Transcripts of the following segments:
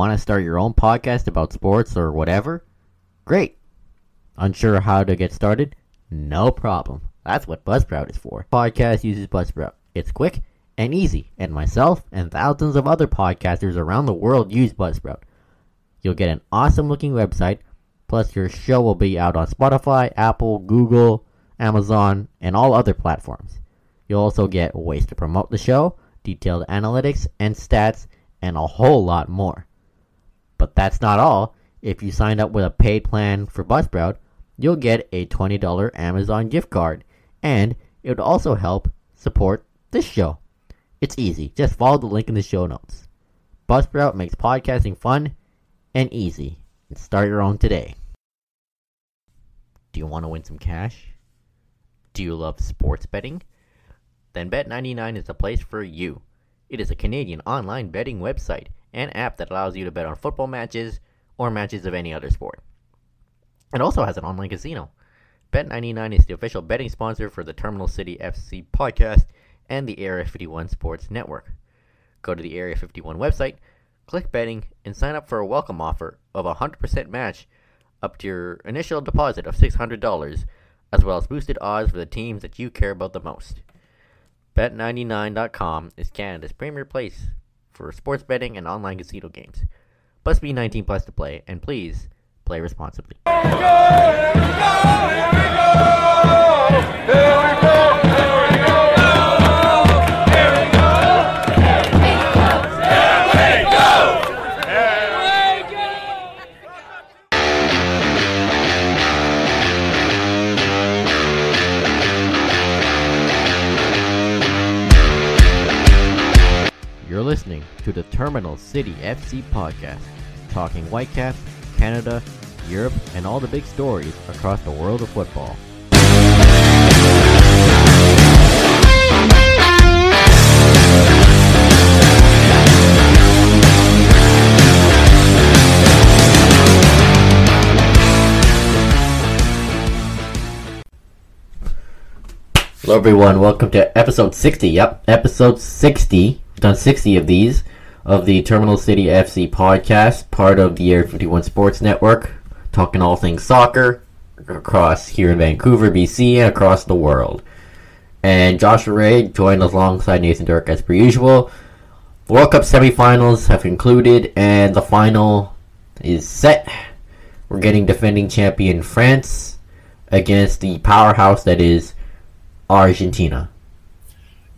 Want to start your own podcast about sports or whatever? Great. Unsure how to get started? No problem. That's what Buzzsprout is for. Podcast uses Buzzsprout. It's quick and easy, and myself and thousands of other podcasters around the world use Buzzsprout. You'll get an awesome looking website, plus your show will be out on Spotify, Apple, Google, Amazon, and all other platforms. You'll also get ways to promote the show, detailed analytics and stats, and a whole lot more. But that's not all. If you sign up with a paid plan for Buzzsprout, you'll get a $20 Amazon gift card, and it would also help support this show. It's easy. Just follow the link in the show notes. Buzzsprout makes podcasting fun and easy. Start your own today. Do you want to win some cash? Do you love sports betting? Then Bet99 is the place for you. It is a Canadian online betting website and app that allows you to bet on football matches or matches of any other sport. It also has an online casino. Bet99 is the official betting sponsor for the Terminal City FC podcast and the Area 51 Sports Network. Go to the Area 51 website, click betting, and sign up for a welcome offer of a 100% match up to your initial deposit of $600, as well as boosted odds for the teams that you care about the most. Bet99.com is Canada's premier place for sports betting and online casino games. Must be 19 plus to play, and please play responsibly. You're listening to the Terminal City FC podcast, talking Whitecaps, Canada, Europe, and all the big stories across the world of football. Hello, everyone. Welcome to episode 60. Yep, episode 60. Done 60 of these of the Terminal City FC podcast, part of the Area 51 Sports Network, talking all things soccer across here in Vancouver, BC, and across the world. And Joshua Ray joined alongside Nathan Dirk as per usual. The World Cup semifinals have concluded, and the final is set. We're getting defending champion France against the powerhouse that is Argentina.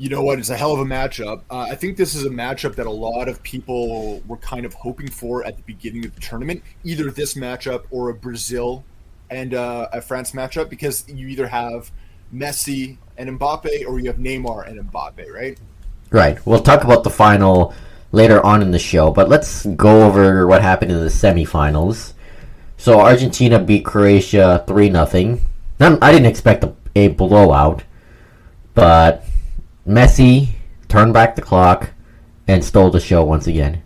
You know what? It's a hell of a matchup. Uh, I think this is a matchup that a lot of people were kind of hoping for at the beginning of the tournament. Either this matchup or a Brazil and uh, a France matchup, because you either have Messi and Mbappe or you have Neymar and Mbappe, right? Right. We'll talk about the final later on in the show, but let's go over what happened in the semifinals. So Argentina beat Croatia three nothing. I didn't expect a, a blowout, but Messi turned back the clock and stole the show once again.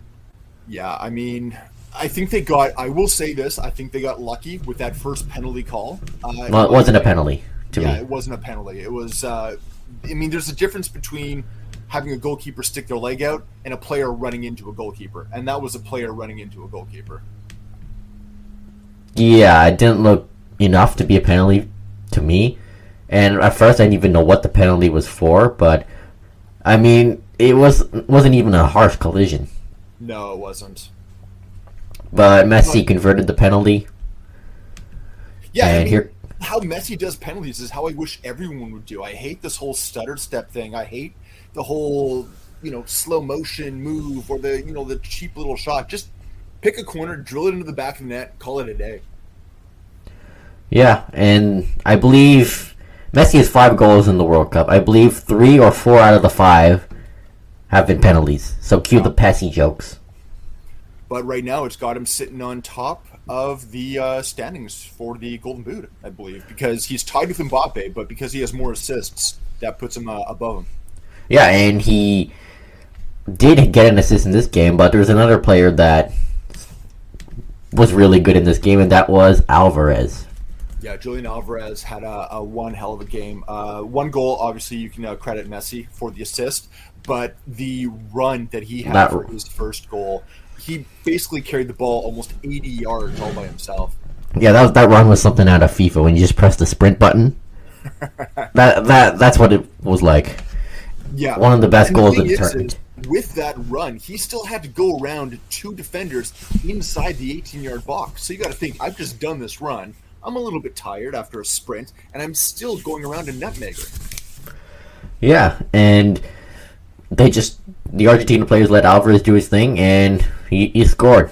Yeah, I mean, I think they got. I will say this: I think they got lucky with that first penalty call. Uh, well, it wasn't a penalty to yeah, me. it wasn't a penalty. It was. Uh, I mean, there's a difference between having a goalkeeper stick their leg out and a player running into a goalkeeper, and that was a player running into a goalkeeper. Yeah, it didn't look enough to be a penalty to me. And at first, I didn't even know what the penalty was for, but I mean, it was wasn't even a harsh collision. No, it wasn't. But Messi converted the penalty. Yeah, I mean, here, how Messi does penalties is how I wish everyone would do. I hate this whole stutter step thing. I hate the whole you know slow motion move or the you know the cheap little shot. Just pick a corner, drill it into the back of the net, call it a day. yeah, and I believe Messi has five goals in the World Cup. I believe three or four out of the five have been penalties. So cue the Pessi jokes. But right now, it's got him sitting on top of the uh, standings for the Golden Boot, I believe, because he's tied with Mbappe, but because he has more assists, that puts him uh, above him. Yeah, and he did get an assist in this game, but there's another player that was really good in this game, and that was Alvarez. Yeah, Julian Alvarez had a, a one hell of a game. Uh, one goal, obviously, you can uh, credit Messi for the assist, but the run that he had for his first goal, he basically carried the ball almost 80 yards all by himself. Yeah, that that run was something out of FIFA when you just press the sprint button. that that that's what it was like. Yeah, One of the best And goals of thing the tournament. with that run, he still had to go around two defenders inside the 18-yard box. So you got to think, I've just done this run. I'm a little bit tired after a sprint, and I'm still going around a nutmegger. Yeah, and they just the Argentina players let Alvarez do his thing, and he, he scored.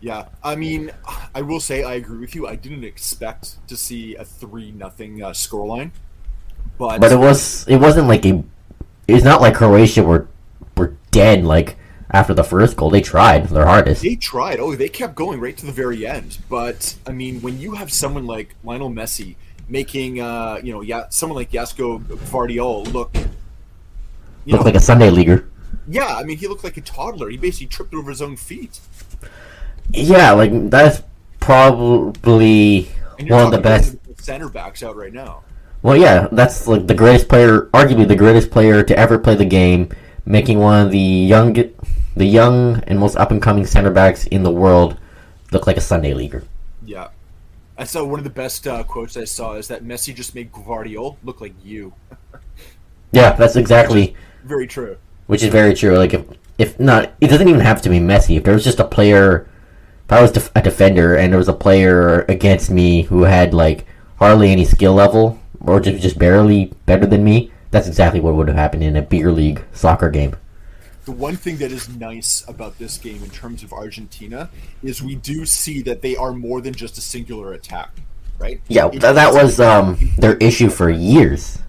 Yeah, I mean, I will say I agree with you. I didn't expect to see a three nothing uh, scoreline, but But it was it wasn't like a it's not like Croatia were were dead like after the first goal. They tried their hardest. they tried. Oh, they kept going right to the very end. But I mean, when you have someone like Lionel Messi making, uh, you know, yeah, someone like Josko Gvardiol look, you Looked know, like a Sunday leaguer. yeah, I mean, he looked like a toddler. He basically tripped over his own feet. Yeah, like that's probably one of the best. center backs out right now. Well, yeah, that's like the greatest player, arguably the greatest player to ever play the game, making one of the young, the young and most up and coming center backs in the world look like a Sunday leaguer. Yeah. I saw one of the best uh, quotes I saw is that Messi just made Gvardiol look like you. Yeah, that's exactly, Very true. which is very true. Like if if not, it doesn't even have to be Messi. If there was just a player, if I was def- a defender and there was a player against me who had like hardly any skill level or just just barely better than me, that's exactly what would have happened in a beer league soccer game. The one thing that is nice about this game in terms of Argentina is we do see that they are more than just a singular attack, right? Yeah, It- that was um, their issue for years,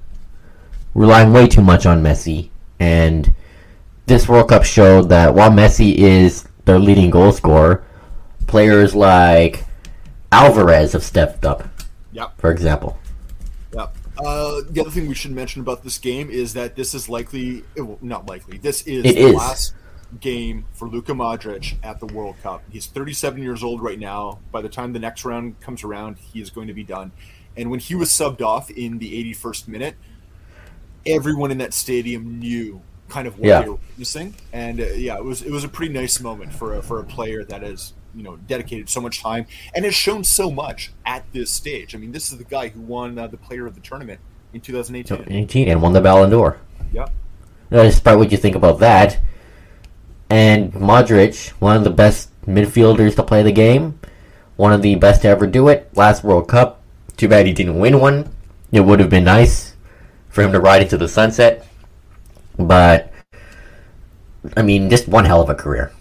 relying way too much on Messi. And this World Cup showed that while Messi is their leading goal scorer, players like Alvarez have stepped up, Yep. for example. Uh, the other thing we should mention about this game is that this is likely, eh, well, not likely, this is It the is. last game for Luka Modric at the World Cup. He's 37 years old right now. By the time the next round comes around, he is going to be done. And when he was subbed off in the 81st minute, everyone in that stadium knew kind of what Yeah. they were witnessing. And uh, yeah, it was it was a pretty nice moment for a, for a player that has you know dedicated so much time and has shown so much at this stage. I mean, this is the guy who won uh, the Player of the Tournament in 2018. 18 and won the Ballon d'Or. Yeah, Now, despite what you think about that, and Modric, one of the best midfielders to play the game, one of the best to ever do it. Last World Cup, too bad he didn't win one. It would have been nice for him to ride into the sunset, but I mean, just one hell of a career.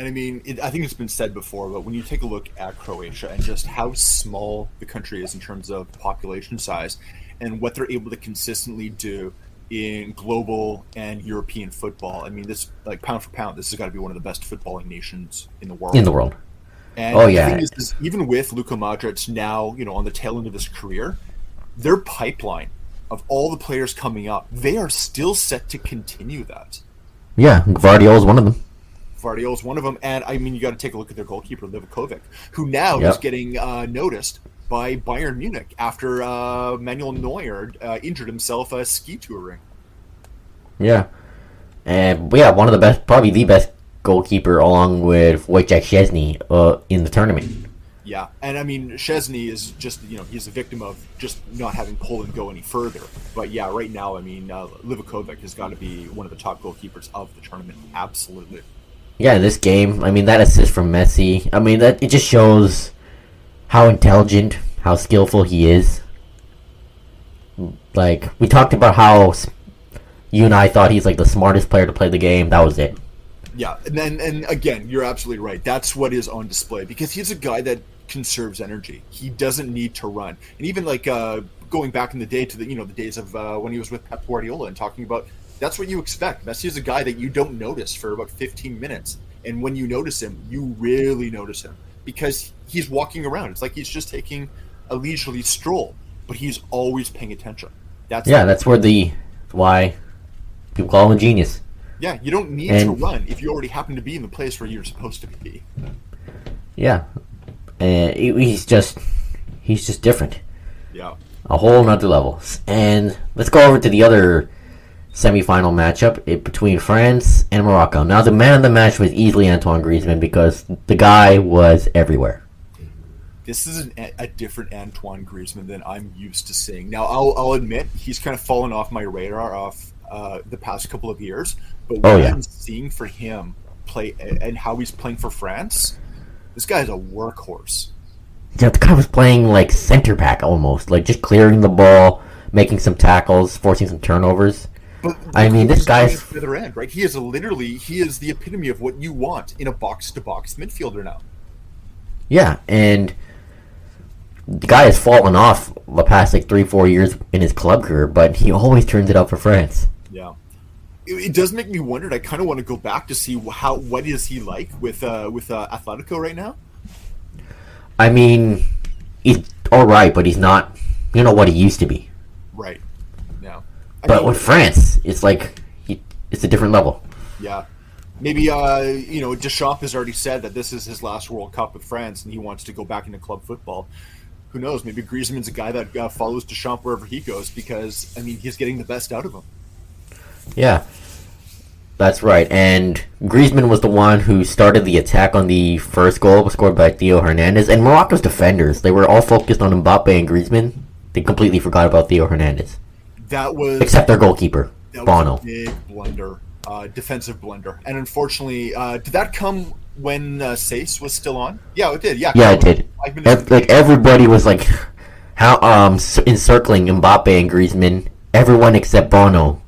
And I mean, it, I think it's been said before, but when you take a look at Croatia and just how small the country is in terms of population size, and what they're able to consistently do in global and European football, I mean, this like pound for pound, this has got to be one of the best footballing nations in the world. In the world, And Oh, the yeah. thing is, is even with Luka Modric now, you know, on the tail end of his career, their pipeline of all the players coming up, they are still set to continue that. yeah, Gvardiol is one of them. Gvardiol's one of them, and I mean, you got to take a look at their goalkeeper, Livakovic, who now Yep. is getting uh, noticed by Bayern Munich after uh, Manuel Neuer uh, injured himself uh, ski touring. Yeah, and yeah, one of the best, probably the best goalkeeper, along with Wojciech Szczesny, uh, in the tournament. Yeah, and I mean, Szczesny is just you know he's a victim of just not having Poland go any further. But yeah, right now, I mean, uh, Livakovic has got to be one of the top goalkeepers of the tournament. Absolutely. Yeah, this game, I mean, that assist from Messi, I mean, that it just shows how intelligent, how skillful he is. Like, we talked about how you and I thought he's like the smartest player to play the game. That was it. Yeah, and then and again, you're absolutely right. That's what is on display because he's a guy that conserves energy. He doesn't need to run, and even like uh, going back in the day to the you know the days of uh, when he was with Pep Guardiola and talking about that's what you expect. Messi is a guy that you don't notice for about 15 minutes, and when you notice him, you really notice him because he's walking around. It's like he's just taking a leisurely stroll, but he's always paying attention. That's Yeah, that's where the, why people call him a genius. yeah. You don't need to run if you already happen to be in the place where you're supposed to be. Yeah. And he's just, he's just different. Yeah. a whole nother level. And let's go over to the other semifinal matchup it, between France and Morocco. Now, the man of the match was easily Antoine Griezmann because the guy was everywhere. This is an, a different Antoine Griezmann than I'm used to seeing. Now, I'll, I'll admit he's kind of fallen off my radar off uh, the past couple of years, but what Oh, yeah. I'm seeing for him play and how he's playing for France, this guy's a workhorse. Yeah, the guy was playing like center back almost, like just clearing the ball, making some tackles, forcing some turnovers. But I mean, this guy's- other end, right? He is literally he is the epitome of what you want in a box to box midfielder now. Yeah, and the guy has fallen off the past like three, four years in his club career, but he always turns it up for France. Yeah. It, it does make me wonder. I kind of want to go back to see how what is he like with uh, with uh, Atletico right now. I mean, he's all right, but he's not, you know, what he used to be. Right. But mean, with France, it's like it's a different level. yeah. Maybe uh, you know Deschamps has already said that this is his last World Cup with France, and he wants to go back into club football. Who knows? Maybe Griezmann's a guy that uh, follows Deschamps wherever he goes because I mean he's getting the best out of him. Yeah, that's right. And Griezmann was the one who started the attack on the first goal, scored by Theo Hernandez. And Morocco's defenders, they were all focused on Mbappe and Griezmann. They completely forgot about Theo Hernandez, That was except their goalkeeper, That was Bono. a big blunder, uh, defensive blunder, and unfortunately, uh, did that come when uh, Saïss was still on? Yeah, it did. Yeah, Yeah, it did. Ev- like everybody was like, how um encircling Mbappe and Griezmann. Everyone except Bono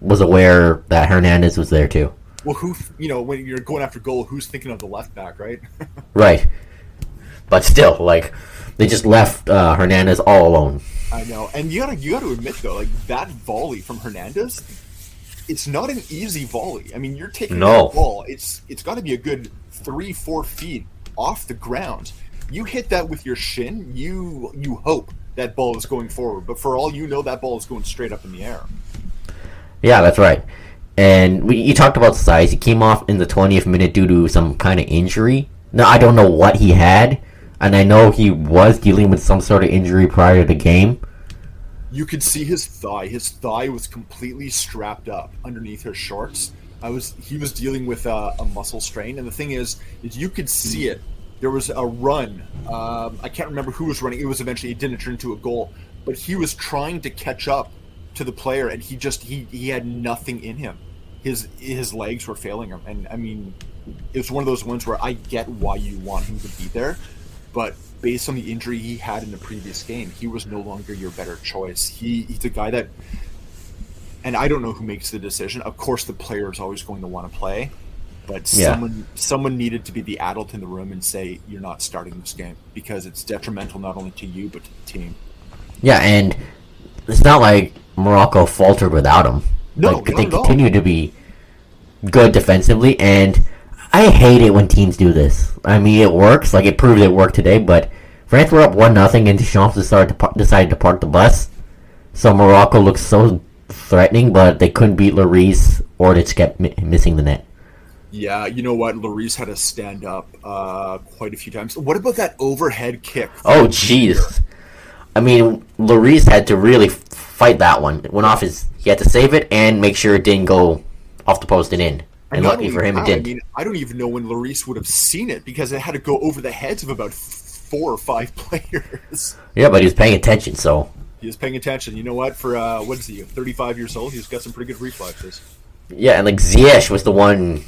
was aware that Hernandez was there too. well, who you know when you're going after goal, who's thinking of the left back, right? Right, but still, like they just left uh, Hernandez all alone. I know, and you gotta you gotta admit though, like that volley from Hernandez, it's not an easy volley. I mean, you're taking No. that ball. It's it's got to be a good three four feet off the ground. You hit that with your shin, you you hope that ball is going forward, but for all you know, that ball is going straight up in the air. Yeah, that's right. And we, you talked about Saïss. He came off in the 20th minute due to some kind of injury. Now, I don't know what he had, and I know he was dealing with some sort of injury prior to the game. You could see his thigh. His thigh was completely strapped up underneath his shorts. I was he was dealing with a, a muscle strain, and the thing is, is you could see it. There was a run. Um, I can't remember who was running. It was eventually it didn't turn into a goal, but he was trying to catch up to the player, and he just he he had nothing in him. His his legs were failing him, and I mean, it was one of those ones where I get why you want him to be there, but based on the injury he had in the previous game, he was no longer your better choice. He he's a guy that, and I don't know who makes the decision. Of course, the player is always going to want to play, but Yeah. someone someone needed to be the adult in the room and say you're not starting this game because it's detrimental not only to you but to the team. Yeah, and it's not like Morocco faltered without him. No, like, they continue to be good defensively, and I hate it when teams do this. I mean, it works. Like it proved it worked today, but France were up one nothing, and Deschamps decided to decided to park the bus. So Morocco looks so threatening, but they couldn't beat Lloris, or they just kept mi- missing the net. Yeah, you know what? Lloris had to stand up uh, quite a few times. What about that overhead kick? Oh, jeez. I mean, Lloris had to really fight that one. It went off his. He had to save it and make sure it didn't go off the post and in. And not lucky for him, it didn't. I mean, I don't even know when Lloris would have seen it because it had to go over the heads of about four or five players. yeah, but he was paying attention, so he was paying attention. You know what? For uh, what is he? 35 years old. He's got some pretty good reflexes. yeah. And like Ziyech was the one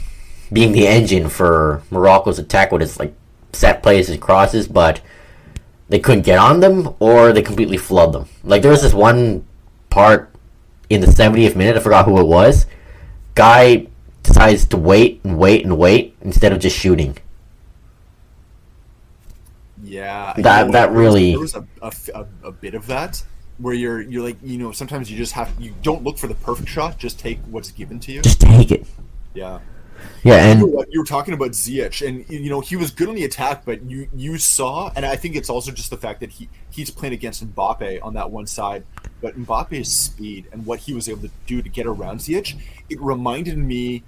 being the engine for Morocco's attack with his like set plays and crosses, but they couldn't get on them or they completely flood them. Like there was this one part in the 70th minute. I forgot who it was. Guy decides to wait and wait and wait instead of just shooting. Yeah, you That- know, that there was- really- there was a, a, a, bit of that where you're you're like you know sometimes you just have you don't look for the perfect shot, just take what's given to you. Just take it. Yeah. Yeah, You, know and you were talking about Ziyech, and you know he was good on the attack, but you you saw, and I think it's also just the fact that he he's playing against Mbappe on that one side, but Mbappe's speed and what he was able to do to get around Ziyech, it reminded me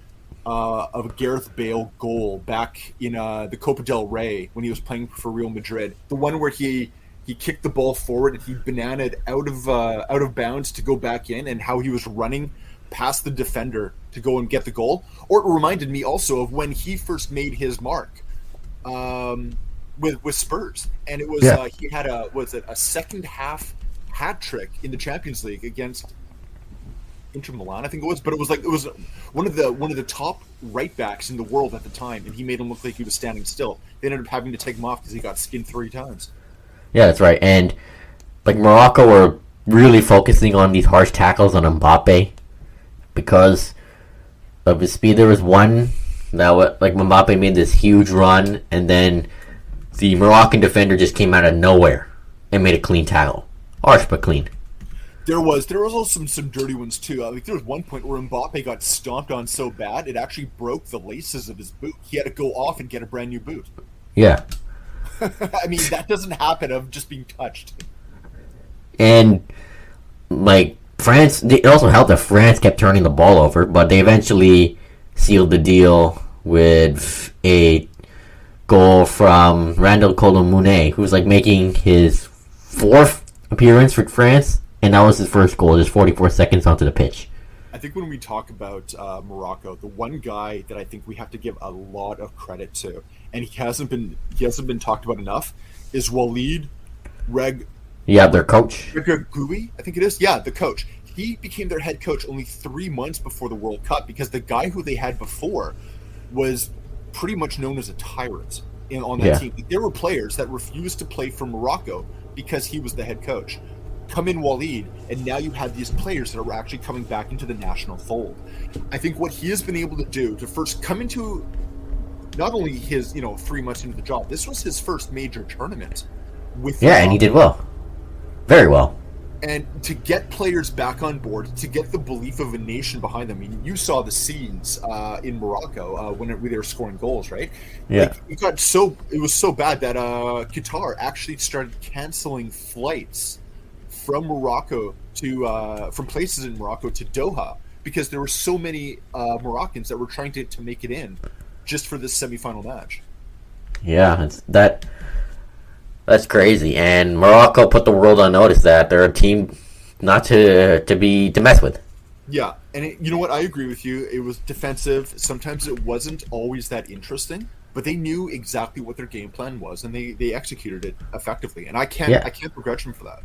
uh, of Gareth Bale goal back in uh, the Copa del Rey when he was playing for Real Madrid, the one where he he kicked the ball forward and he bananaed out of uh, out of bounds to go back in, and how he was running past the defender to go and get the goal. Or it reminded me also of when he first made his mark um, with with Spurs, and it was Yeah. uh, he had a was it a second half hat trick in the Champions League against Inter Milan, I think it was. But it was like it was one of the one of the top right backs in the world at the time, and he made him look like he was standing still. They ended up having to take him off because he got skinned three times. Yeah, that's right. And like Morocco were really focusing on these harsh tackles on Mbappe because of his speed. There was one that like Mbappe made this huge run, and then the Moroccan defender just came out of nowhere and made a clean tackle. Harsh but clean. There was there was also some some dirty ones too. Uh, I think there was one point where Mbappe got stomped on so bad it actually broke the laces of his boot. He had to go off and get a brand new boot. Yeah. I mean that doesn't happen of just being touched. And like France, it also helped that France kept turning the ball over, but they eventually sealed the deal with a goal from Randal Kolo Muani, who was like making his fourth appearance for France, and that was his first goal, just 44 seconds onto the pitch. I think when we talk about uh, Morocco, the one guy that I think we have to give a lot of credit to, and he hasn't been he hasn't been talked about enough, is Walid Reg Yeah, their coach. Gui, I think it is. Yeah, the coach. He became their head coach only three months before the World Cup because the guy who they had before was pretty much known as a tyrant in, on that Yeah. team. There were players that refused to play for Morocco because he was the head coach. Come in Walid, and now you have these players that are actually coming back into the national fold. I think what he has been able to do to first come into not only his, you know, three months into the job, this was his first major tournament. With Yeah, and he did well. Very well. and to get players back on board, to get the belief of a nation behind them. I mean, you saw the scenes uh, in Morocco uh, when, it, when they were scoring goals, right? Yeah. Like, it got so it was so bad that uh, Qatar actually started canceling flights from Morocco to uh, from places in Morocco to Doha because there were so many uh, Moroccans that were trying to, to make it in just for this semifinal match. Yeah, it's that. That's crazy, and Morocco put the world on notice that they're a team not to to be to mess with. Yeah, and it, you know what? I agree with you. It was defensive. Sometimes it wasn't always that interesting, but they knew exactly what their game plan was, and they, they executed it effectively. And I can't Yeah. I can't begrudge them for that.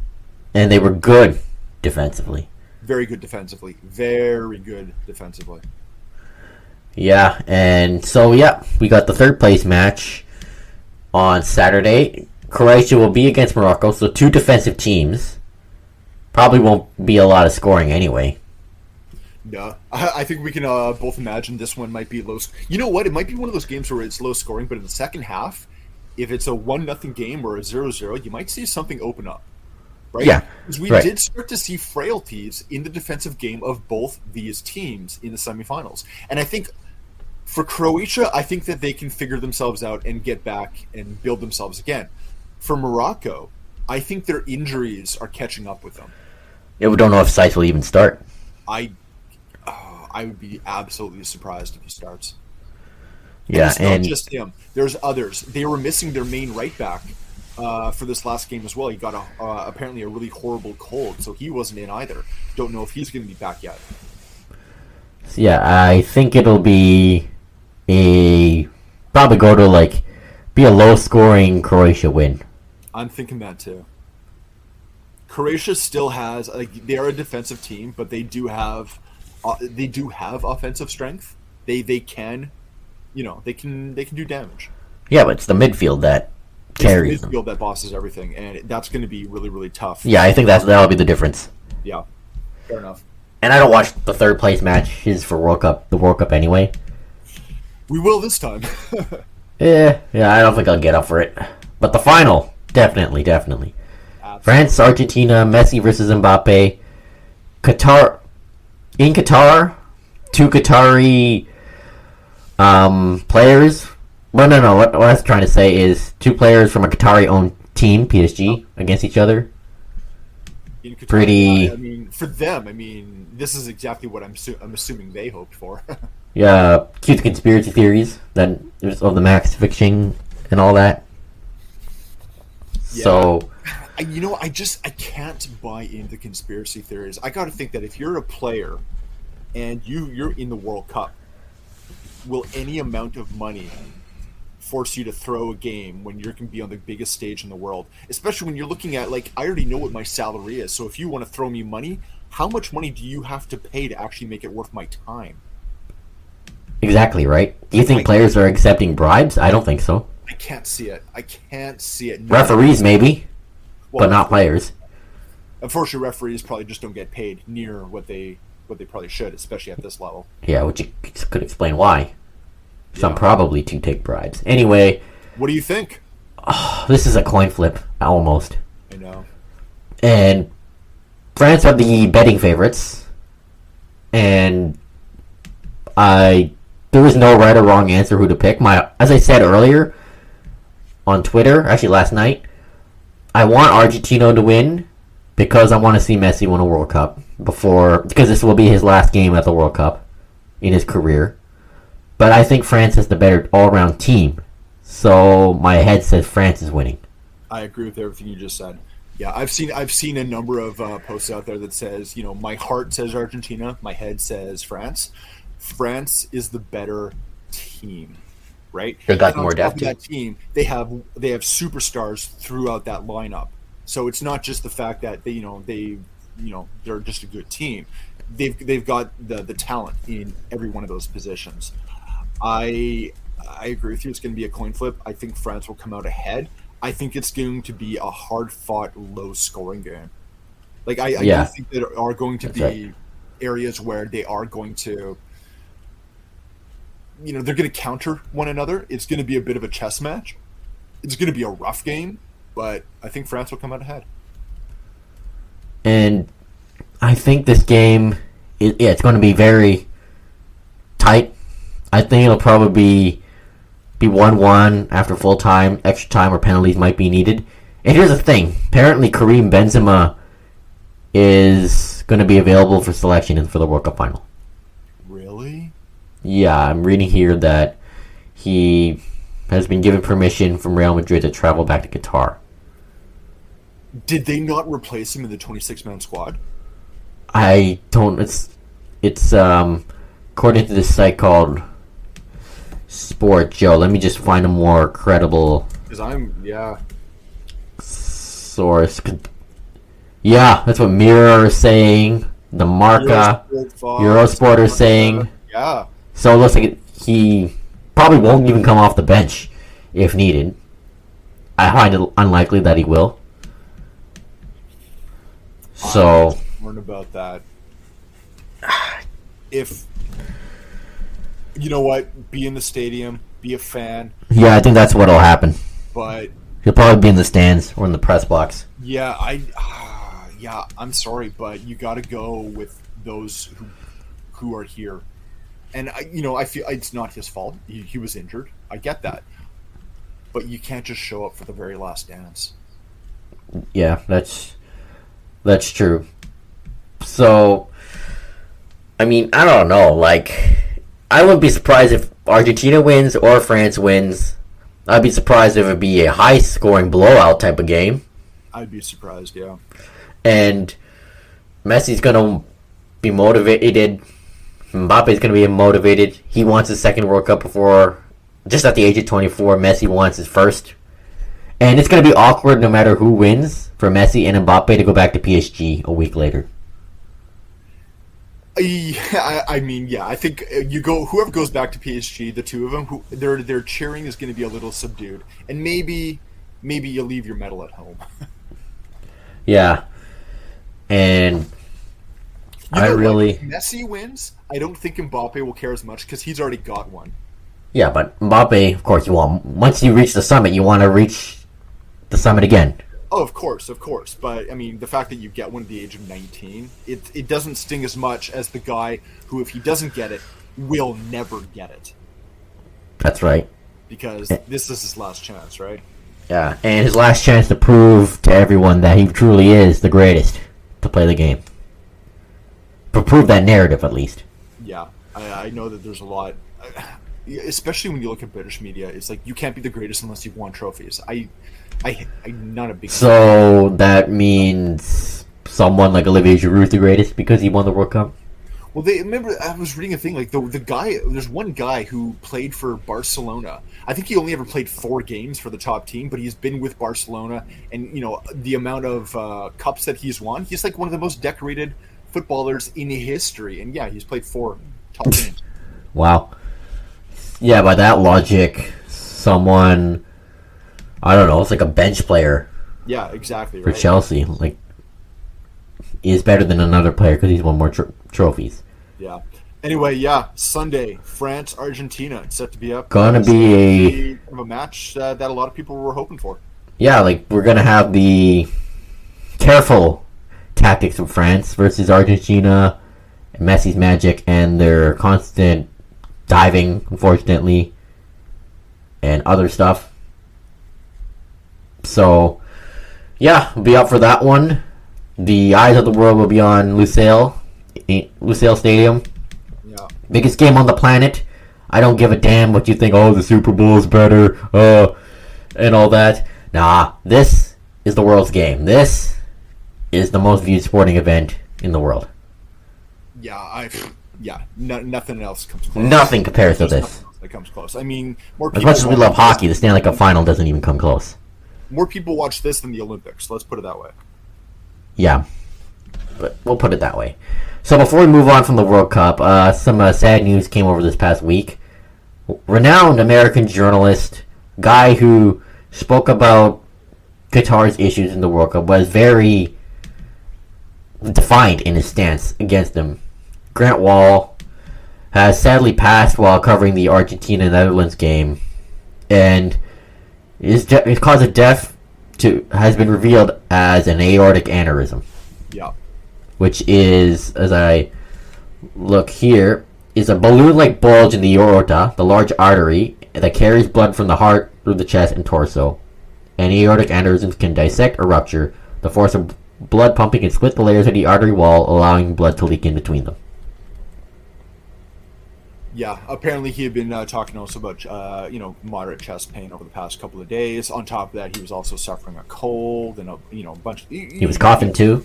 And they were good defensively. Very good defensively. Very good defensively. Yeah, and so yeah, we got the third place match on Saturday. Croatia will be against Morocco, so two defensive teams. Probably won't be a lot of scoring anyway. No, I, I think we can uh, both imagine this one might be low. You know what? It might be one of those games where it's low scoring, but in the second half, if it's a one nothing game or a 0-0, you might see something open up. Right? Yeah, Because we right. did start to see frailties in the defensive game of both these teams in the semifinals. And I think for Croatia, I think that they can figure themselves out and get back and build themselves again. For Morocco, I think their injuries are catching up with them. Yeah, we don't know if Saïss will even start. I uh, I would be absolutely surprised if he starts. Yeah, it's and not just him. There's others. They were missing their main right back uh, for this last game as well. He got a, uh, apparently a really horrible cold, so he wasn't in either. Don't know if he's going to be back yet. yeah, I think it'll be a probably go to like be a low scoring Croatia win. I'm thinking that too. Croatia still has like they are a defensive team, but they do have uh, they do have offensive strength. They they can, you know, they can they can do damage. Yeah, but it's the midfield that carries them. that bosses everything, and that's going to be really really tough. Yeah, I think that's that'll be the difference. yeah, fair enough. And I don't watch the third place matches for World Cup, the World Cup anyway. We will this time. Yeah, yeah, I don't think I'll get up for it. But the final, definitely, definitely. France, Argentina, Messi versus Mbappe. Qatar, in Qatar, two Qatari um, players. Well, no, no. What, what I was trying to say is two players from a Qatari-owned team, PSG, against each other. Qatar, Pretty- I mean, for them, I mean, this is exactly what I'm su- I'm assuming they hoped for. Yeah, cute conspiracy theories that there's all the max fixing and all that. Yeah. So I, you know, I just I can't buy into conspiracy theories. I got to think that if you're a player and you you're in the World Cup, will any amount of money force you to throw a game when you're going to be on the biggest stage in the world? Especially when you're looking at like I already know what my salary is, so if you want to throw me money, how much money do you have to pay to actually make it worth my time? Exactly right. Do you think Like- players are accepting bribes? I don't think so. I can't see it. I can't see it. Referees maybe, Well, but not players. Unfortunately, referees probably just don't get paid near what they what they probably should, especially at this level. Yeah, which could explain why. Some Yeah. I'm probably to take bribes. Anyway, What do you think? this is a coin flip almost, I know. and France are the betting favorites, and I there is no right or wrong answer who to pick. My as I said earlier on Twitter, actually last night, I want Argentina to win because I want to see Messi win a World Cup before because this will be his last game at the World Cup in his career. But I think France is the better all-around team, so my head says France is winning. I agree with everything you just said. Yeah, I've seen I've seen a number of uh, posts out there that says, you know, my heart says Argentina, my head says France. France is the better team, right? They got more depth, That team, they have they have superstars throughout that lineup. So it's not just the fact that they, you know, they, you know, they're just a good team. They've they've got the the talent in every one of those positions. I I agree with you. It's going to be a coin flip. I think France will come out ahead. I think it's going to be a hard fought, low scoring game. Like I, I do Yeah. think there are going to That's be right. areas where they are going to, you know, they're going to counter one another. It's going to be a bit of a chess match. It's going to be a rough game, but I think France will come out ahead. and I think this game, yeah, it's going to be very tight. I think it'll probably be be one one after full time, extra time, or penalties might be needed. And here's the thing: apparently, Karim Benzema is going to be available for selection and for the World Cup final. Really? Yeah, I'm reading here that he has been given permission from Real Madrid to travel back to Qatar. Did they not replace him in the 26 man squad? I don't. It's it's um according to this site called Sport Joe. Let me just find a more credible Because I'm, yeah. source. Yeah, that's what Mirror is saying. The Marca, Eurosport, Eurosport are saying. Yeah. So it looks like he probably won't even come off the bench if needed. I find it unlikely that he will. So learn about that. If you know what, be in the stadium, be a fan, yeah, I think that's what'll happen. but He'll probably be in the stands or in the press box. yeah, I ah, yeah, I'm sorry, but you got to go with those who who are here. And I, you know, I feel it's not his fault. He, he was injured. I get that. But you can't just show up for the very last dance. Yeah, that's that's true. So, I mean, I don't know. Like, I wouldn't be surprised if Argentina wins or France wins. I'd be surprised if it'd be a high-scoring blowout type of game, I'd be surprised, yeah. and Messi's gonna be motivated. Mbappe's gonna be motivated. He wants his second World Cup before, just at the age of 24. Messi wants his first. And it's going to be awkward no matter who wins for Messi and Mbappe to go back to PSG a week later. I, I mean, yeah, I think uh, you go whoever goes back to PSG, the two of them, who their their cheering is going to be a little subdued, and maybe maybe you leave your medal at home. Yeah. And You I know really. If Messi wins. I don't think Mbappe will care as much because he's already got one. Yeah, but Mbappe, of course, you want. Once you reach the summit, you want to reach the summit again. Oh, of course, of course. But I mean, the fact that you get one at the age of 19, it it doesn't sting as much as the guy who, if he doesn't get it, will never get it That's right. because eh. this is his last chance, right? Yeah, and his last chance to prove to everyone that he truly is the greatest to play the game. To prove that narrative, at least. Yeah, I, I know that there's a lot, especially when you look at British media. It's like you can't be the greatest unless you've won trophies. I, I, I'm not a big. So that means someone like Olivier Giroud is the greatest because he won the World Cup. Well, they remember I was reading a thing like the the guy. There's one guy who played for Barcelona. I think he only ever played four games for the top team, but he's been with Barcelona, and you know the amount of uh, cups that he's won. He's like one of the most decorated footballers in history, and yeah, he's played four top games. Wow. Yeah, by that logic, someone I don't know, it's like a bench player Yeah, exactly. for Right. Chelsea, like is better than another player because he's won more tr- trophies. Yeah. Anyway, yeah, Sunday, France Argentina. It's set to be up. Gonna It's be a- kind of a match uh, that a lot of people were hoping for. Yeah, like we're gonna have the careful tactics of France versus Argentina, Messi's magic, and their constant diving, unfortunately, and other stuff. So, yeah, be up for that one. The eyes of the world will be on Lusail, eh, Lusail Stadium Yeah. biggest game on the planet. I don't give a damn what you think. Oh, the Super Bowl is better, uh, and all that. Nah, this is the world's game. This is the most viewed sporting event in the world. Yeah, I. Yeah, no, nothing else comes close. Nothing compares to this. that comes close. I mean, more As much as we love hockey, the Stanley Cup final doesn't even come close. more people watch this than the Olympics. Let's put it that way. Yeah, but we'll put it that way. So before we move on from the World Cup, uh, some uh, sad news came over this past week. Renowned American journalist, guy who spoke about Qatar's issues in the World Cup, was very defined in his stance against them. Grant Wahl has sadly passed while covering the Argentina Netherlands game, and his, de- his cause of death to has been revealed as an aortic aneurysm Yeah. which is, as I look here, is a balloon-like bulge in the aorta, the large artery that carries blood from the heart through the chest and torso. And aortic aneurysms can dissect or rupture. The force of blood pumping can split the layers of the artery wall, allowing blood to leak in between them. Yeah, apparently he had been uh, talking also about uh, you know moderate chest pain over the past couple of days. On top of that, he was also suffering a cold and a you know a bunch. He was coughing too.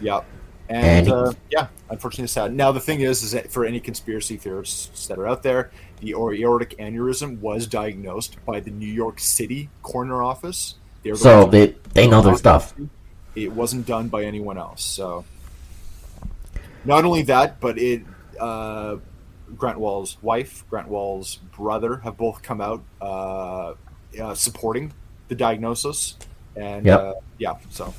Yeah, and, And- uh, yeah, unfortunately, sad. Now the thing is, is that for any conspiracy theorists that are out there, the aortic aneurysm was diagnosed by the New York City coroner office. They So they they know their stuff. It wasn't done by anyone else. So not only that, but it uh, Grant Wahl's wife, Grant Wahl's brother have both come out uh, uh, supporting the diagnosis, and Yep. uh, yeah, so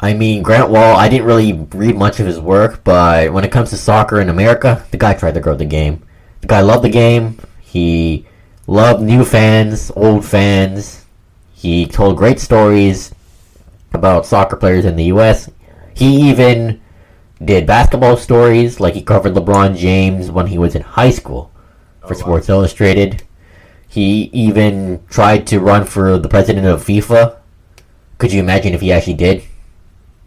I mean, Grant Wahl, I didn't really read much of his work, but when it comes to soccer in America, the guy tried to grow the game. The guy loved the game. He loved new fans, old fans. He told great stories about soccer players in the U.S. He even did basketball stories, like he covered LeBron James when he was in high school for Oh, wow. Sports Illustrated. He even tried to run for the president of FIFA. Could you imagine if he actually did?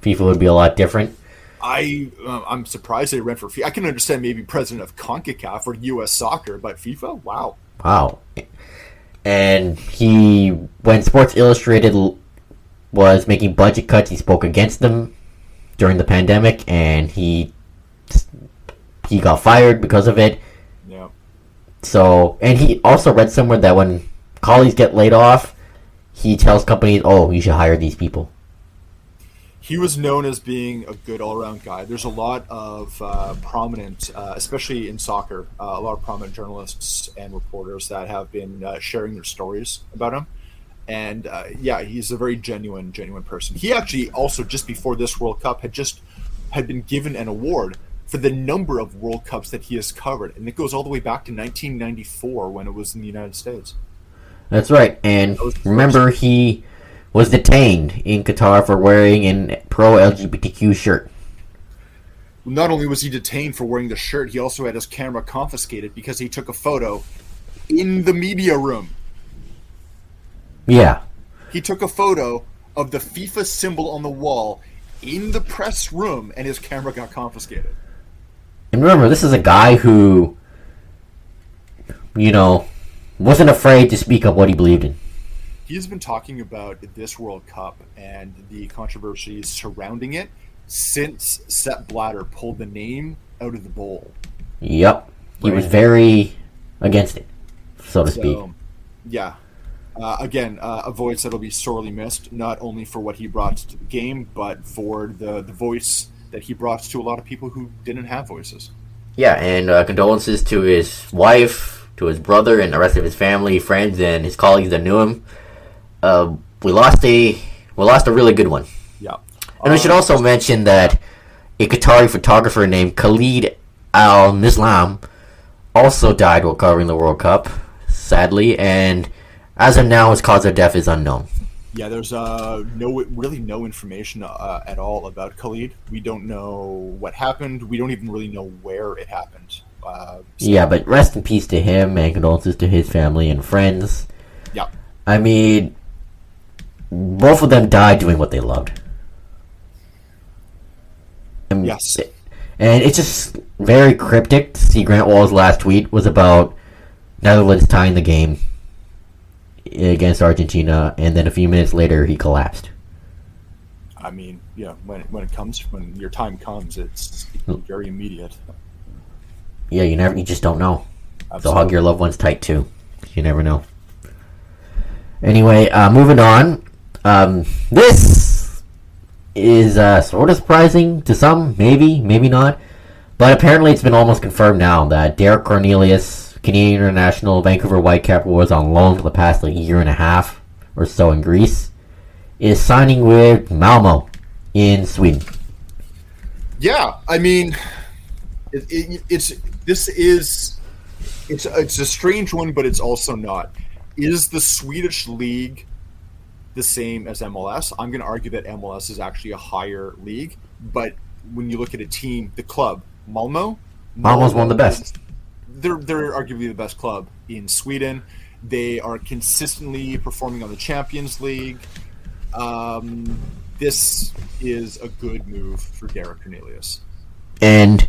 FIFA would be a lot different. I uh, I'm surprised they ran for FIFA. I can understand maybe president of Concacaf or U.S. Soccer, but FIFA, wow. Wow. And he, when Sports Illustrated was making budget cuts, he spoke against them during the pandemic, and he he got fired because of it. Yeah. So, and he also read somewhere that when colleagues get laid off, he tells companies, "Oh, you should hire these people." he was known as being a good all-around guy. There's a lot of uh, prominent, uh, especially in soccer, uh, a lot of prominent journalists and reporters that have been uh, sharing their stories about him. And uh, yeah, he's a very genuine, genuine person. He actually also just before this World Cup had just had been given an award for the number of World Cups that he has covered, and it goes all the way back to 1994 when it was in the United States. That's right. And That was the remember, he was detained in Qatar for wearing an pro LGBTQ shirt. not only was he detained for wearing the shirt, he also had his camera confiscated because he took a photo in the media room. Yeah. He took a photo of the FIFA symbol on the wall in the press room, and his camera got confiscated. And remember, this is a guy who, you know, wasn't afraid to speak up what he believed in. He's been talking about this World Cup and the controversies surrounding it since Sepp Blatter pulled the name out of the bowl. Yep. He Right. was very against it, so to speak. Yeah. Uh, again, uh, a voice that'll be sorely missed, not only for what he brought to the game, but for the, the voice that he brought to a lot of people who didn't have voices. Yeah, and uh, condolences to his wife, to his brother, and the rest of his family, friends, and his colleagues that knew him. Uh, we lost a we lost a really good one. Yeah. And we should Uh, also mention that a Qatari photographer named Khalid Al-Misslam also died while covering the World Cup, sadly, and as of now, his cause of death is unknown. Yeah, there's uh, no really no information uh, at all about Khalid. We don't know what happened. We don't even really know where it happened. Uh, so- Yeah, but rest in peace to him, and condolences to his family and friends. yeah, I mean, both of them died doing what they loved. And- Yes. And it's just very cryptic to see Grant Wahl's last tweet was about Netherlands tying the game against Argentina, and then a few minutes later he collapsed. I mean, yeah, when when it comes when your time comes, it's very immediate. Yeah, you never, you just don't know. So Absolutely. hug your loved ones tight too. You never know. Anyway, uh, moving on. Um, this is uh, sort of surprising to some, maybe, maybe not. But apparently, it's been almost confirmed now that Derek Cornelius, Canadian international Vancouver Whitecap, was on loan for the past like year and a half or so in Greece, is signing with Malmo in Sweden. Yeah, I mean, it, it, it's this is it's it's a strange one, but it's also not. Is the Swedish league the same as MLS? I'm going to argue that MLS is actually a higher league, but when you look at a team, the club Malmo, Malmo's one of the best. They're they're arguably the best club in Sweden. They are consistently performing on the Champions League. Um, this is a good move for Derek Cornelius. and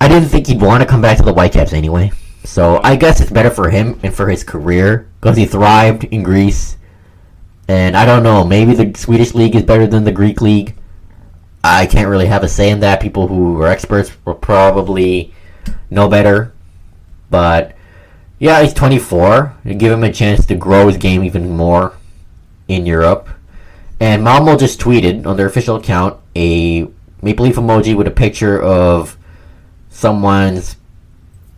I didn't think he'd want to come back to the Whitecaps anyway. So I guess it's better for him and for his career because he thrived in Greece. And I don't know, maybe the Swedish league is better than the Greek league. I can't really have a say in that. People who are experts will probably know better. But yeah, he's 24. You give him a chance to grow his game even more in Europe. And Malmo just tweeted on their official account a maple leaf emoji with a picture of someone's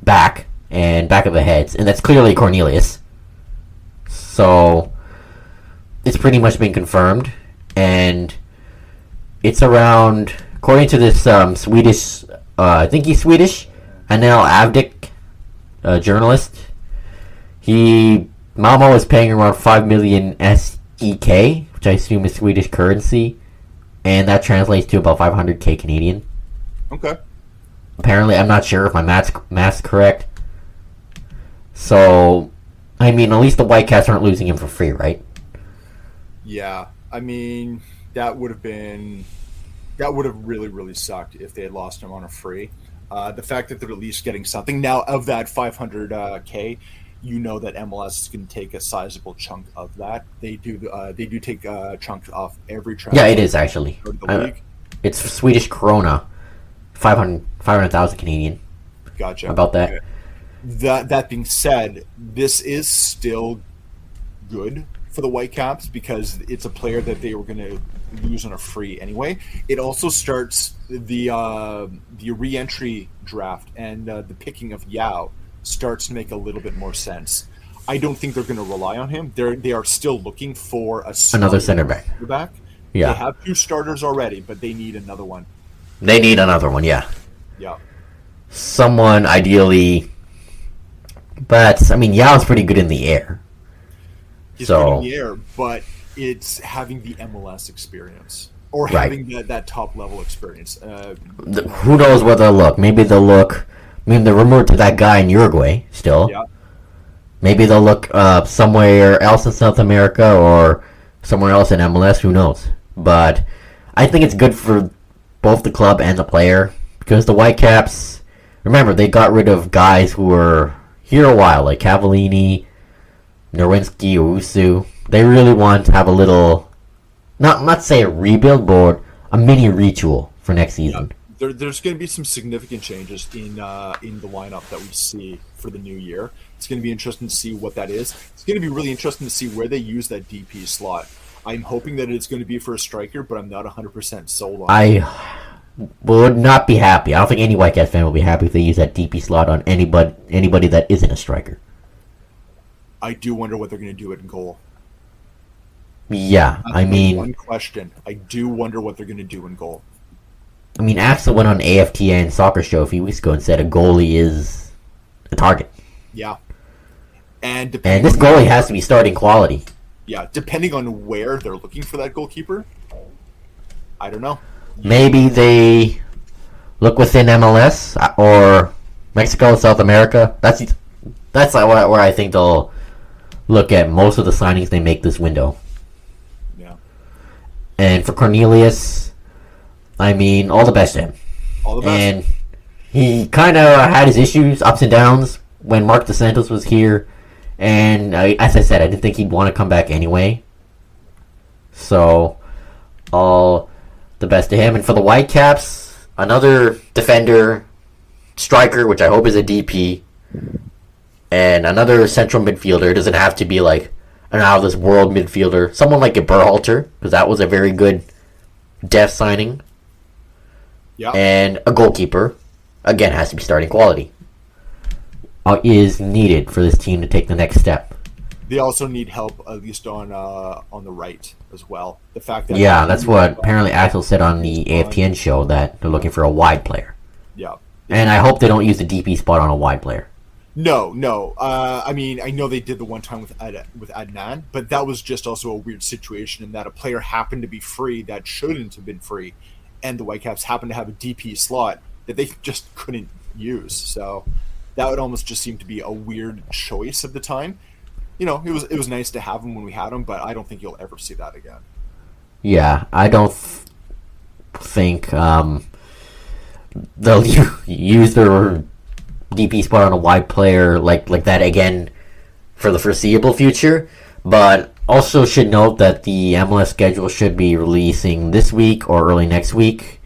back and back of the heads, and that's clearly Cornelius. So it's pretty much been confirmed, and it's around, according to this um, Swedish, uh, I think he's Swedish, Anel Avdik, a journalist. He Malmo is paying around five million SEK, which I assume is Swedish currency, and that translates to about 500k Canadian. Okay. Apparently, I'm not sure if my math's, math's correct. So, I mean, at least the Whitecaps aren't losing him for free, right? Yeah, I mean that would have been that would have really really sucked if they had lost him on a free. Uh, the fact that they're at least getting something now of that 500k, you know that MLS is going to take a sizable chunk of that. They do uh, they do take a chunk off every transfer. Yeah, it is actually. Uh, it's Swedish krona, 500 500,000 Canadian. Gotcha. About that. Okay. That that being said, this is still good for the Whitecaps because it's a player that they were going to lose on a free anyway. It also starts the uh, the re-entry draft and uh, the picking of Yao starts to make a little bit more sense. I don't think they're going to rely on him. They're they are still looking for a Another center back. center back. Yeah. They have two starters already, but they need another one. They need another one, yeah. Yeah. Someone ideally. But, I mean, Yao's pretty good in the air. He's So- good in the air, but it's having the MLS experience or Right. having that, that top level experience. Uh, The, who knows where they'll look? Maybe they'll look. I mean, they're rumored to that guy in Uruguay still. yeah, Maybe they'll look uh, somewhere else in South America or somewhere else in MLS. Who knows? But I think it's good for both the club and the player because the Whitecaps. Remember, they got rid of guys who were here a while, like Cavallini, Nerwinski, Owusu. They really want to have a little, not not say a rebuild, board, a mini retool for next season. Yeah. There, there's going to be some significant changes in uh, in the lineup that we see for the new year. It's going to be interesting to see what that is. It's going to be really interesting to see where they use that DP slot. I'm hoping that it's going to be for a striker, but I'm not 100% sold on. I would not be happy. I don't think any Whitecaps fan will be happy if they use that DP slot on anybody anybody that isn't a striker. I do wonder what they're going to do at goal. Yeah, That's I mean, one question. I do wonder what they're going to do in goal. I mean, Axel went on AFTN Soccer Show a few weeks ago and said a goalie is a target, Yeah, and and this goalie has to be starting quality. yeah, depending on where they're looking for that goalkeeper, I don't know. Maybe they look within MLS uh, or Mexico, South America. That's that's where I think they'll look at most of the signings they make this window. And for Cornelius, I mean, all the best to him. all the best. And he kind of had his issues, ups and downs, when Marc Dos Santos was here. And I, as I said, I didn't think he'd want to come back anyway. So, all the best to him. And for the Whitecaps, another defender, striker, which I hope is a DP, and another central midfielder. It doesn't have to be like an out of this world midfielder. Someone like a Berhalter, because that was a very good depth signing yeah, and a goalkeeper again has to be starting quality uh, is needed for this team to take the next step they also need help at least on uh, on the right as well. The fact that yeah that's what apparently axel said on the aftn show that they're looking for a wide player yeah. and i hope they don't use the dp spot on a wide player No, no. Uh, I mean, I know they did the one time with Ad- with Adnan, but that was just also a weird situation in that a player happened to be free that shouldn't have been free, and the Whitecaps happened to have a DP slot that they just couldn't use. So that would almost just seem to be a weird choice of the time. You know, it was it was nice to have him when we had him, but I don't think you'll ever see that again. yeah i don't th- think um, they'll use their dp spot on a wide player like like that again for the foreseeable future but also should note that the MLS schedule should be releasing this week or early next week.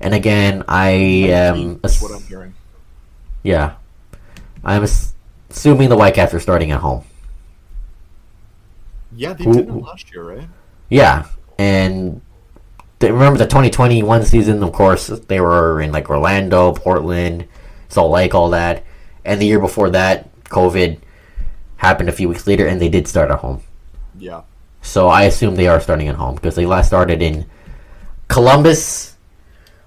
And again, I am That's what I'm hearing. yeah, I'm ass- assuming the Whitecaps are starting at home. Yeah, they did it last year, right? Yeah, and remember the 2021 season? Of course, they were in like Orlando, Portland, Salt Lake, all that. And the year before that, COVID happened a few weeks later, and they did start at home. Yeah. So I assume they are starting at home because they last started in Columbus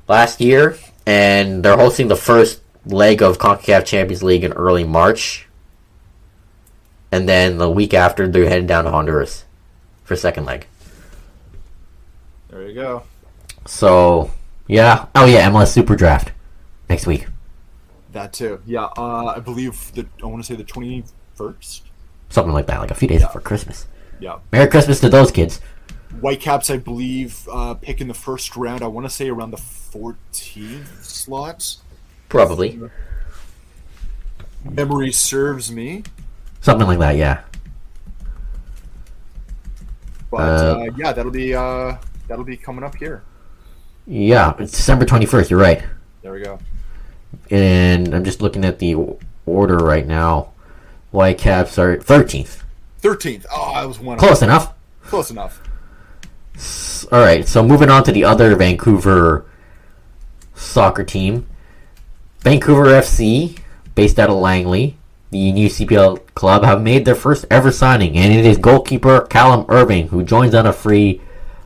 last year, and they're hosting the first leg of CONCACAF Champions League in early March. And then the week after, they're heading down to Honduras for second leg. There you go. So, yeah. Oh, yeah, MLS Super Draft next week. That too. Yeah, uh, I believe that I want to say the twenty first. Something like that, like a few days before Christmas. Yeah. Merry Christmas to those kids. Whitecaps, I believe, uh, pick in the first round. I want to say around the fourteenth slots. Probably. Memory serves me, Something like that, yeah. but Uh, uh, yeah, that'll be uh, that'll be coming up here. Yeah, it's December 21st, you're right. There we go. And I'm just looking at the order right now. Whitecaps are 13th. Thirteenth. Oh, I was one. Close enough. Close enough. All right, so moving on to the other Vancouver soccer team, Vancouver FC, based out of Langley, the new CPL club, have made their first ever signing, and it is goalkeeper Callum Irving, who joins on a free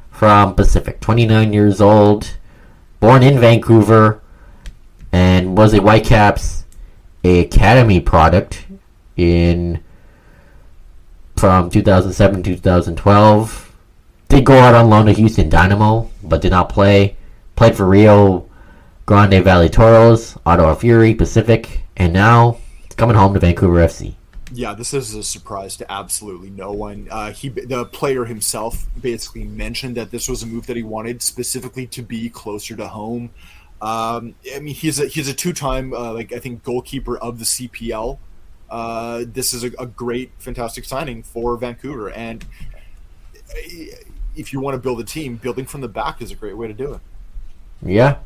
from Pacific. 29 years old, born in Vancouver, and was a Whitecaps academy product in from 2007 to 2012 did go out on loan to Houston Dynamo, but did not play. Played for Rio Grande Valley Toros, Ottawa Fury, Pacific, and now coming home to Vancouver FC. Yeah, this is a surprise to absolutely no one. Uh, he, the player himself, basically mentioned that this was a move that he wanted specifically to be closer to home. Um, I mean, he's a he's a two-time, uh, like I think, goalkeeper of the CPL. Uh, this is a, a great, fantastic signing for Vancouver, and uh, if you want to build a team, building from the back is a great way to do it. Yeah.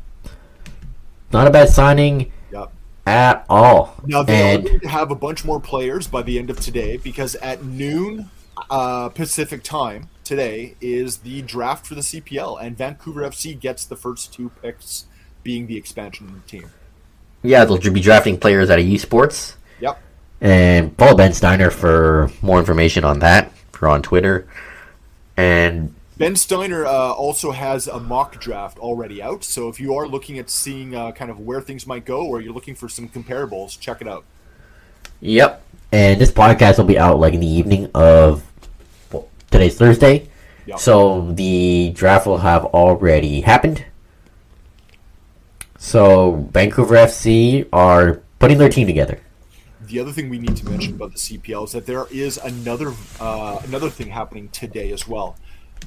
Not a bad signing Yep. at all. Now they and are going to have a bunch more players by the end of today because at noon uh, Pacific time today is the draft for the CPL, and Vancouver FC gets the first two picks, being the expansion team. yeah, they'll be drafting players out of U Sports. Yep. And follow Ben Steiner for more information on that. For on Twitter. And Ben Steiner uh, also has a mock draft already out, so if you are looking at seeing uh, kind of where things might go, or you're looking for some comparables, check it out. Yep. And this podcast will be out like in the evening of well, today's Thursday. Yep. So the draft will have already happened. So Vancouver FC are putting their team together. The other thing we need to mention about the CPL is that there is another uh, another thing happening today as well.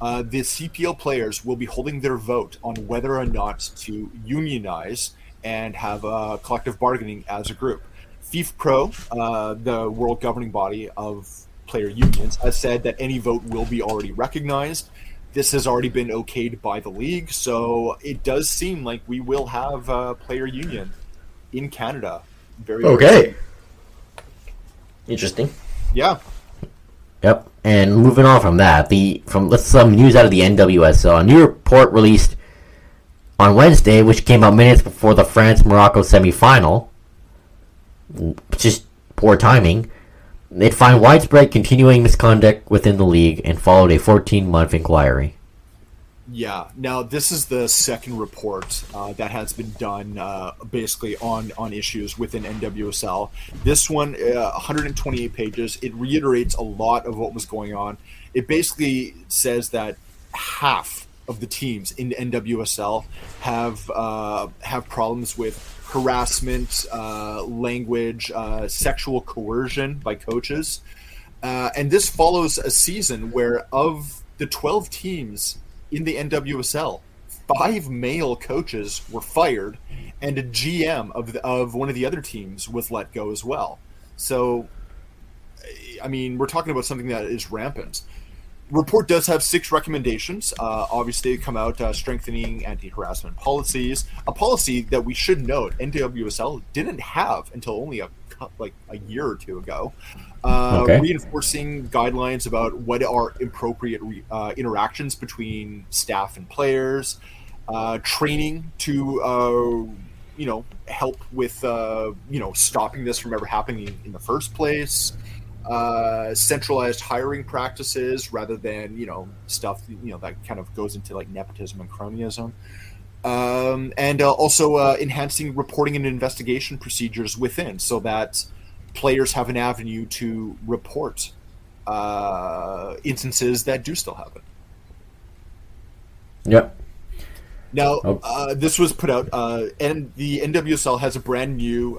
Uh, the CPL players will be holding their vote on whether or not to unionize and have uh, collective bargaining as a group. FIFPro, uh, the world governing body of player unions, has said that any vote will be already recognized. This has already been okayed by the league, so it does seem like we will have a player union in Canada. Very very Okay. soon. Interesting. Yeah. Yep. And moving on from that, the from let's some news out of the NWSL. A new report released on Wednesday, which came out minutes before the France Morocco semifinal, Just poor timing. It found widespread continuing misconduct within the league and followed a 14 month inquiry. Yeah. Now this is the second report uh, that has been done, uh, basically on on issues within NWSL. This one, uh, 128 pages. It reiterates a lot of what was going on. It basically says that half of the teams in NWSL have uh, have problems with harassment, uh, language, uh, sexual coercion by coaches. Uh, and this follows a season where, of the 12 teams in the NWSL, five male coaches were fired, and a GM of, the, of one of the other teams was let go as well. So, I mean, we're talking about something that is rampant. Report does have six recommendations. Uh, obviously, come out uh, strengthening anti-harassment policies, a policy that we should note NWSL didn't have until only a like a year or two ago. Uh, Okay. Reinforcing guidelines about what are appropriate re- uh, interactions between staff and players, uh, training to uh, you know help with uh, you know stopping this from ever happening in the first place uh, centralized hiring practices rather than you know stuff you know that kind of goes into like nepotism and cronyism, um, and uh, also uh, enhancing reporting and investigation procedures within, so that players have an avenue to report uh, instances that do still happen. Yep. Now, Oh. uh, this was put out, uh, and the NWSL has a brand new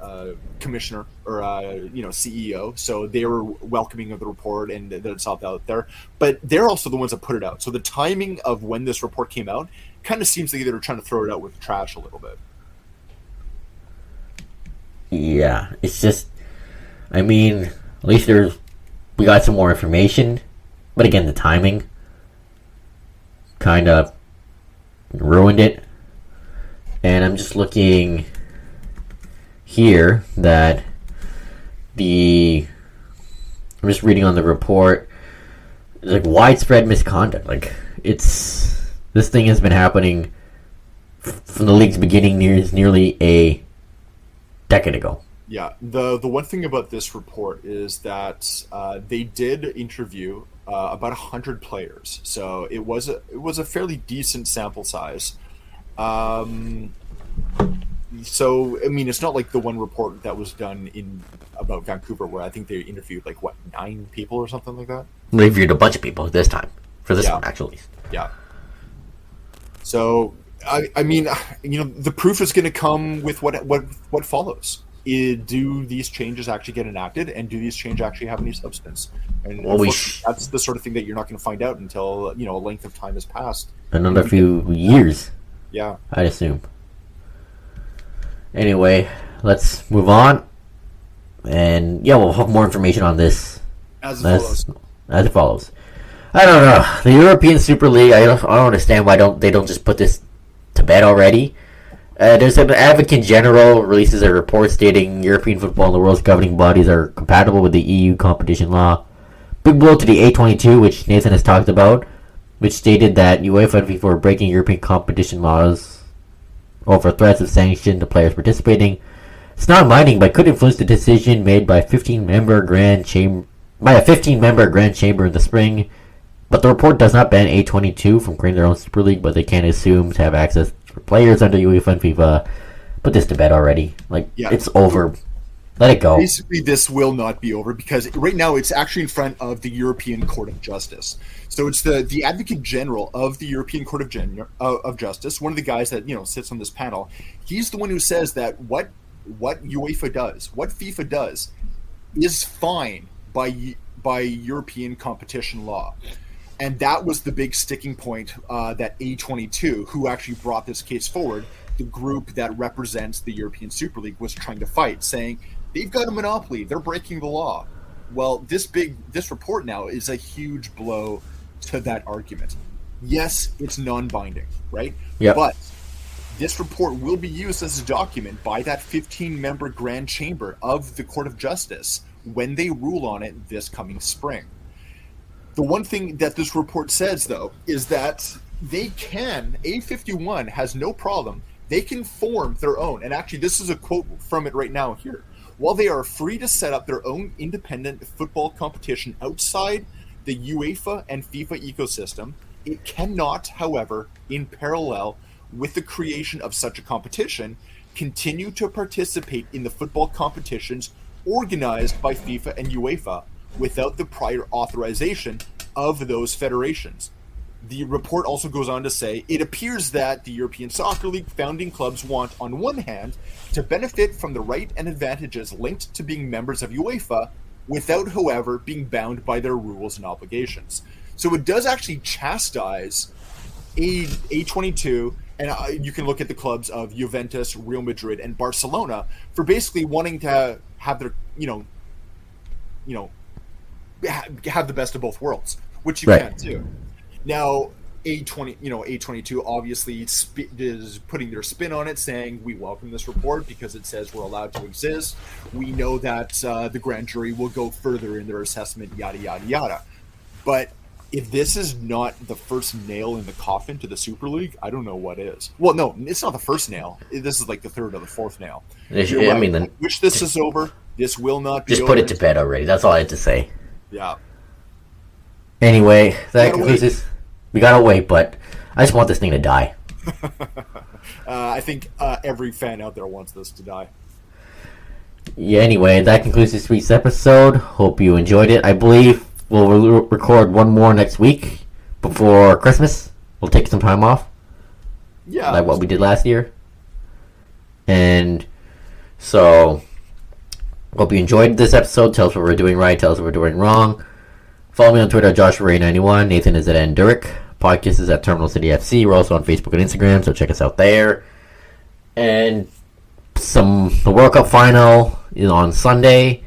uh, commissioner or uh, you know CEO, so they were welcoming of the report and that it's out out there. But they're also the ones that put it out. So the timing of when this report came out kind of seems like they were trying to throw it out with trash a little bit. Yeah, it's just, I mean, at least there's, we got some more information, but again, the timing kind of ruined it. And I'm just looking here that the, I'm just reading on the report, it's like widespread misconduct. Like, it's, this thing has been happening from the league's beginning near, nearly a decade ago. Yeah, the the one thing about this report is that uh, they did interview uh, about hundred players, so it was a it was a fairly decent sample size. Um, so I mean, it's not like the one report that was done in about Vancouver, where I think they interviewed like what nine people or something like that. We interviewed a bunch of people this time for this Yeah. one actually. Yeah. So I, I mean, you know, the proof is going to come with what what what follows. I- do these changes actually get enacted, and do these changes actually have any substance? And Well, we sh- that's the sort of thing that you're not going to find out until you know a length of time has passed. Another few years, Yeah. I'd assume. Anyway, let's move on. And yeah, we'll have more information on this As it as, follows. as it follows. I don't know. The European Super League, I don't, I don't understand why don't they don't just put this to bed already. Uh, there's an advocate general releases a report stating European football and the world's governing bodies are compatible with the EU competition law. Big blow to the A22, which Nathan has talked about, which stated that UEFA and FIFA were breaking European competition laws over threats of sanction to players participating. It's not mining, but could influence the decision made by 15-member Grand Chamber by a 15-member Grand Chamber in the spring. But the report does not ban A22 from creating their own Super League, but they can assume to have access for players under UEFA and FIFA. Put this to bed already. Like Yeah. it's over. Let it go. Basically, this will not be over because right now it's actually in front of the European Court of Justice. So it's the the Advocate General of the European Court of Gen- uh, of Justice, one of the guys that you know sits on this panel. He's the one who says that what what UEFA does, what FIFA does, is fine by by European competition law. And that was the big sticking point uh, that A22, who actually brought this case forward, the group that represents the European Super League, was trying to fight, saying they've got a monopoly, they're breaking the law. Well, this big this report now is a huge blow to that argument. Yes, it's non-binding, right? Yep. But this report will be used as a document by that 15-member Grand Chamber of the Court of Justice when they rule on it this coming spring. The one thing that this report says, though, is that they can, A51 has no problem, they can form their own. And actually, this is a quote from it right now here. While they are free to set up their own independent football competition outside the UEFA and FIFA ecosystem, it cannot, however, in parallel with the creation of such a competition, continue to participate in the football competitions organized by FIFA and UEFA without the prior authorization of those federations. The report also goes on to say it appears that the European Soccer League founding clubs want, on one hand, to benefit from the right and advantages linked to being members of UEFA without, however, being bound by their rules and obligations. So it does actually chastise a A22, and uh, you can look at the clubs of Juventus, Real Madrid, and Barcelona for basically wanting to have their, you know, you know, ha- have the best of both worlds, which you Right. can too. Now, A20, you know, A22 obviously sp- is putting their spin on it, saying we welcome this report because it says we're allowed to exist. We know that uh, the grand jury will go further in their assessment, yada yada yada. But if this is not the first nail in the coffin to the Super League, I don't know what is. Well, no, it's not the first nail. This is like the third or the fourth nail. They should- You're I right. mean, then wish this is over. This will not be just over. put it to bed already. That's all I had to say. Yeah. Anyway, that Gotta concludes wait. this. We gotta wait, but I just want this thing to die. Uh, I think uh, every fan out there wants this to die. Yeah, anyway, that concludes this week's episode. Hope you enjoyed it. I believe we'll re- record one more next week before Christmas. We'll take some time off, Yeah. like what we did last year. And so, hope you enjoyed this episode. Tell us what we're doing right. Tell us what we're doing wrong. Follow me on Twitter, at JoshuaRay91. Nathan is at Enduric. Podcast is at Terminal City FC. We're also on Facebook and Instagram, so check us out there. And some the World Cup final is on Sunday.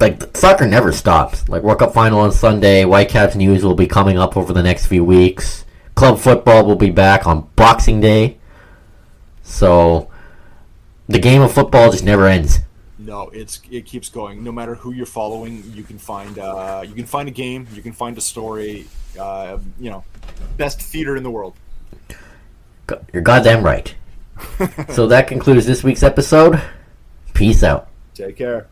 Like soccer never stops. Like World Cup final on Sunday. Whitecaps news will be coming up over the next few weeks. Club football will be back on Boxing Day. So the game of football just never ends. No, it's it keeps going. No matter who you're following, you can find uh, you can find a game, you can find a story. Uh, you know, best theater in the world. You're goddamn right. so that concludes this week's episode. Peace out. Take care.